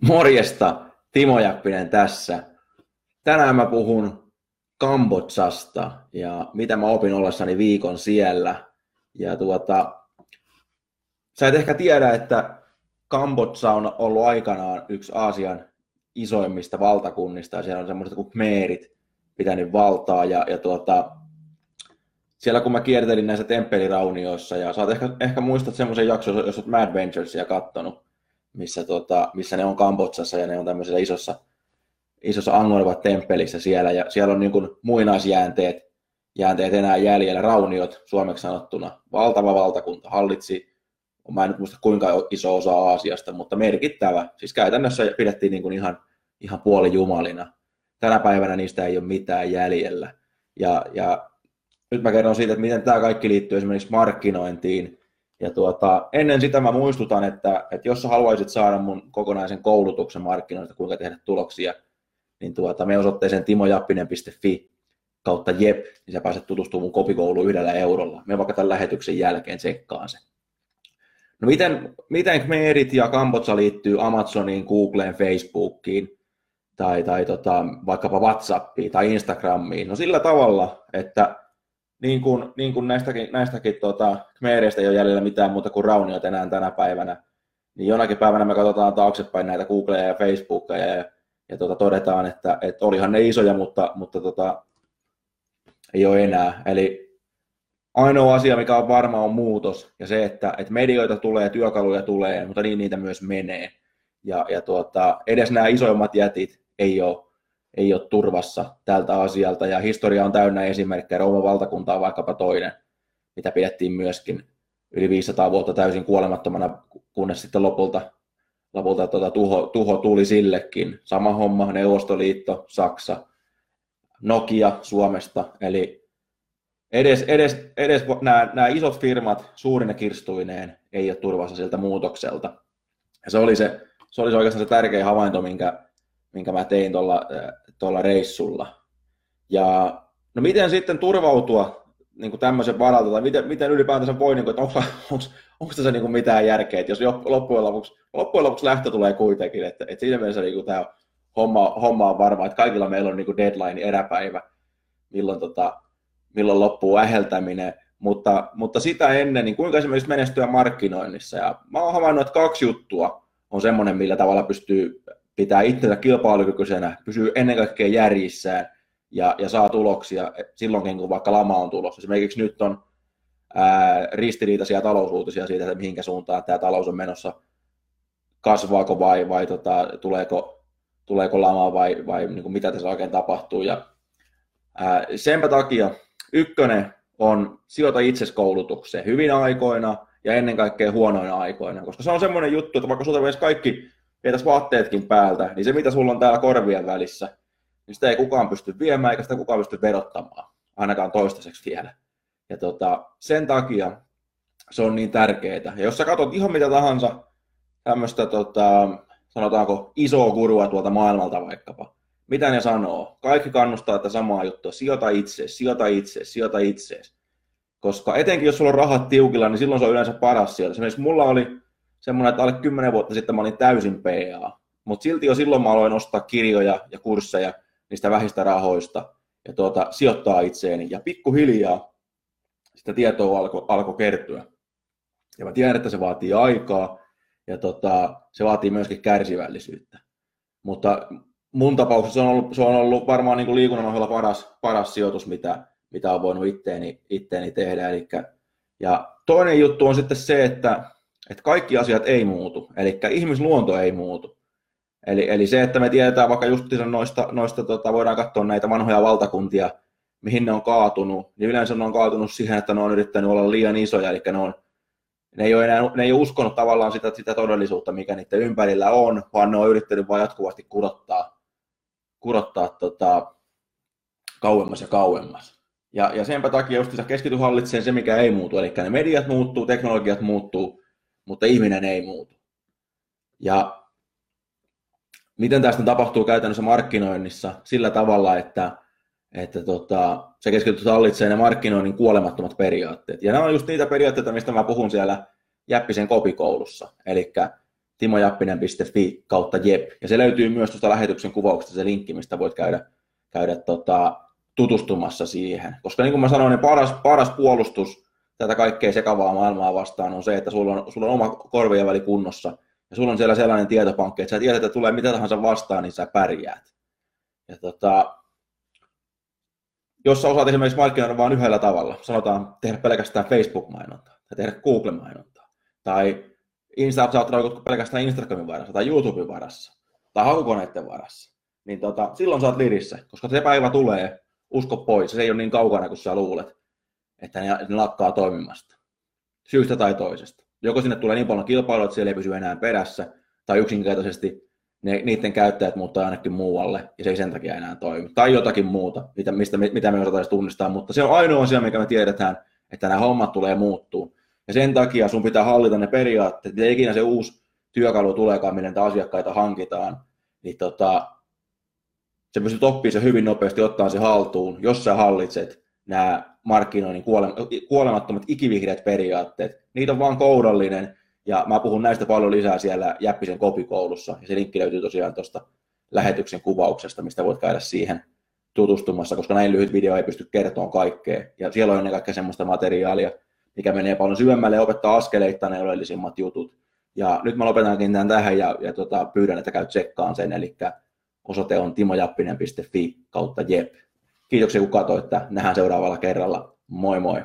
Morjesta, Timo Jäppinen tässä. Tänään mä puhun Kambodsasta ja mitä mä opin ollessani viikon siellä. Ja tuota, sä et ehkä tiedä, että Kambodsa on ollut aikanaan yksi Aasian isoimmista valtakunnista ja siellä on semmoiset kuin Khmerit pitänyt valtaa ja, ja tuota, siellä kun mä kiertelin näissä temppeliraunioissa ja sä ehkä, ehkä muistat semmoisen jakson, jos olet Mad Venturesia kattonut, missä, tota, missä ne on Kambodsassa ja ne on tämmöisessä isossa, isossa Angkor temppelissä siellä ja siellä on niin kuin muinaisjäänteet jäänteet enää jäljellä, rauniot suomeksi sanottuna. Valtava valtakunta hallitsi, mä en nyt muista kuinka iso osa Aasiasta, mutta merkittävä. Siis käytännössä pidettiin niin kuin ihan, ihan puolijumalina. Tänä päivänä niistä ei ole mitään jäljellä. Ja, ja nyt mä kerron siitä, että miten tämä kaikki liittyy esimerkiksi markkinointiin, ja tuota, ennen sitä mä muistutan, että, että jos sä haluaisit saada mun kokonaisen koulutuksen markkinoista, kuinka tehdä tuloksia, niin tuota, me osoitteeseen timojappinen.fi kautta jep, niin sä pääset tutustumaan mun kopikouluun yhdellä eurolla. Me vaikka tämän lähetyksen jälkeen tsekkaan se. No miten, miten Khmerit ja Kambodsa liittyy Amazoniin, Googleen, Facebookiin tai, tai tota, vaikkapa WhatsAppiin tai Instagramiin? No sillä tavalla, että niin kuin, niin kuin näistäkin, näistäkin tota, Khmereistä ei ole jäljellä mitään muuta kuin rauniot enää tänä päivänä, niin jonakin päivänä me katsotaan taaksepäin näitä Googleja ja Facebookia ja, ja tota, todetaan, että, että olihan ne isoja, mutta, mutta tota, ei ole enää. Eli ainoa asia, mikä on varma, on muutos ja se, että, että medioita tulee, työkaluja tulee, mutta niin niitä myös menee. Ja, ja tuota, edes nämä isoimmat jätit ei ole ei ole turvassa tältä asialta. Ja historia on täynnä esimerkkejä. Rooman valtakunta on vaikkapa toinen, mitä pidettiin myöskin yli 500 vuotta täysin kuolemattomana, kunnes sitten lopulta, lopulta tuota tuho, tuho tuli sillekin. Sama homma, Neuvostoliitto, Saksa, Nokia Suomesta, eli edes, edes, edes nämä, nämä isot firmat suurine kirstuineen ei ole turvassa siltä muutokselta. Ja se oli, se, se oli oikeastaan se tärkeä havainto, minkä, minkä mä tein tuolla, tuolla reissulla. Ja no miten sitten turvautua niin kuin tämmöisen varalta, tai miten, miten ylipäätänsä voi, niin kuin, että onko, onko, onko tässä niin kuin mitään järkeä, että jos loppujen lopuksi, loppujen lopuksi lähtö tulee kuitenkin, että, että siinä mielessä niin kuin tämä homma, homma on varma, että kaikilla meillä on niin kuin deadline, eräpäivä, milloin, tota, milloin loppuu äheltäminen, mutta, mutta sitä ennen, niin kuinka esimerkiksi menestyä markkinoinnissa, ja mä oon havainnut, että kaksi juttua on semmoinen, millä tavalla pystyy pitää itsensä kilpailukykyisenä, pysyy ennen kaikkea järjissään ja, ja saa tuloksia silloinkin, kun vaikka lama on tulossa. Esimerkiksi nyt on ää, ristiriitaisia talousuutisia siitä, että mihinkä suuntaan tämä talous on menossa, kasvaako vai, vai tota, tuleeko, tuleeko lama vai, vai niin kuin mitä tässä oikein tapahtuu. Ja, ää, senpä takia ykkönen on sijoita itsesi koulutukseen hyvin aikoina ja ennen kaikkea huonoina aikoina, koska se on semmoinen juttu, että vaikka sulta kaikki vietäisi vaatteetkin päältä, niin se mitä sulla on täällä korvien välissä, niin sitä ei kukaan pysty viemään eikä sitä kukaan pysty verottamaan, ainakaan toistaiseksi vielä. Ja tota, sen takia se on niin tärkeää. Ja jos sä katsot ihan mitä tahansa tämmöistä, tota, sanotaanko, isoa kurua tuolta maailmalta vaikkapa, mitä ne sanoo? Kaikki kannustaa tätä samaa juttua, sijoita itse, sijoita itse, sijoita itse. Koska etenkin jos sulla on rahat tiukilla, niin silloin se on yleensä paras sieltä. Esimerkiksi mulla oli semmoinen, että alle 10 vuotta sitten mä olin täysin PA. Mutta silti jo silloin mä aloin ostaa kirjoja ja kursseja niistä vähistä rahoista ja tuota, sijoittaa itseeni. Ja pikkuhiljaa sitä tietoa alkoi alko kertyä. Ja mä tiedän, että se vaatii aikaa ja tota, se vaatii myöskin kärsivällisyyttä. Mutta mun tapauksessa se on ollut, se on ollut varmaan niin kuin liikunnan ohella paras, paras sijoitus, mitä, mitä on voinut itteeni, itteeni tehdä. Elikkä, ja toinen juttu on sitten se, että että kaikki asiat ei muutu, eli ihmisluonto ei muutu. Eli, eli se, että me tiedetään vaikka just noista, noista tota, voidaan katsoa näitä vanhoja valtakuntia, mihin ne on kaatunut, niin yleensä ne on kaatunut siihen, että ne on yrittänyt olla liian isoja, eli ne on ne ei ole, enää, ne ei ole uskonut tavallaan sitä, sitä todellisuutta, mikä niiden ympärillä on, vaan ne on yrittänyt vain jatkuvasti kurottaa, kurottaa tota, kauemmas ja kauemmas. Ja, ja senpä takia just keskity hallitsee se, mikä ei muutu. Eli ne mediat muuttuu, teknologiat muuttuu, mutta ihminen ei muutu. Ja miten tästä tapahtuu käytännössä markkinoinnissa sillä tavalla, että, että tota, se keskityt hallitsee ne markkinoinnin kuolemattomat periaatteet. Ja nämä on just niitä periaatteita, mistä mä puhun siellä Jäppisen kopikoulussa, eli timojappinen.fi kautta jep. Ja se löytyy myös tuosta lähetyksen kuvauksesta se linkki, mistä voit käydä, käydä tota, tutustumassa siihen. Koska niin kuin mä sanoin, niin paras, paras puolustus tätä kaikkea sekavaa maailmaa vastaan on se, että sulla on, sulla on oma korvien väli kunnossa ja sulla on siellä sellainen tietopankki, että sä tiedät, että tulee mitä tahansa vastaan, niin sä pärjäät. Ja tota, jos sä osaat esimerkiksi markkinoida vain yhdellä tavalla, sanotaan tehdä pelkästään Facebook-mainontaa tai tehdä Google-mainontaa, tai Insta saat pelkästään Instagramin varassa tai YouTuben varassa tai hakukoneiden varassa, niin tota, silloin sä oot lirissä, koska se päivä tulee, usko pois, se ei ole niin kaukana kuin sä luulet, että ne, ne lakkaa toimimasta. Syystä tai toisesta. Joko sinne tulee niin paljon kilpailua, että siellä ei pysy enää perässä, tai yksinkertaisesti ne, niiden käyttäjät muuttaa ainakin muualle, ja se ei sen takia enää toimi. Tai jotakin muuta, mitä, mistä, mitä me osataan tunnistaa, mutta se on ainoa asia, mikä me tiedetään, että nämä hommat tulee muuttuu. Ja sen takia sun pitää hallita ne periaatteet, mitä ikinä se uusi työkalu tuleekaan, millä asiakkaita hankitaan, niin tota, se pystyt oppimaan se hyvin nopeasti, ottaa se haltuun, jos sä hallitset nämä markkinoinnin kuolemattomat ikivihreät periaatteet. Niitä on vaan kourallinen, ja mä puhun näistä paljon lisää siellä Jäppisen kopikoulussa, ja se linkki löytyy tosiaan tuosta lähetyksen kuvauksesta, mistä voit käydä siihen tutustumassa, koska näin lyhyt video ei pysty kertomaan kaikkea. Ja siellä on ennen kaikkea semmoista materiaalia, mikä menee paljon syvemmälle ja opettaa askeleittain ne oleellisimmat jutut. Ja nyt mä lopetankin tämän tähän ja, ja tota, pyydän, että käy tsekkaan sen, eli Osoite on timojappinen.fi kautta jep. Kiitoksia kun katsoitte. Nähdään seuraavalla kerralla. Moi moi!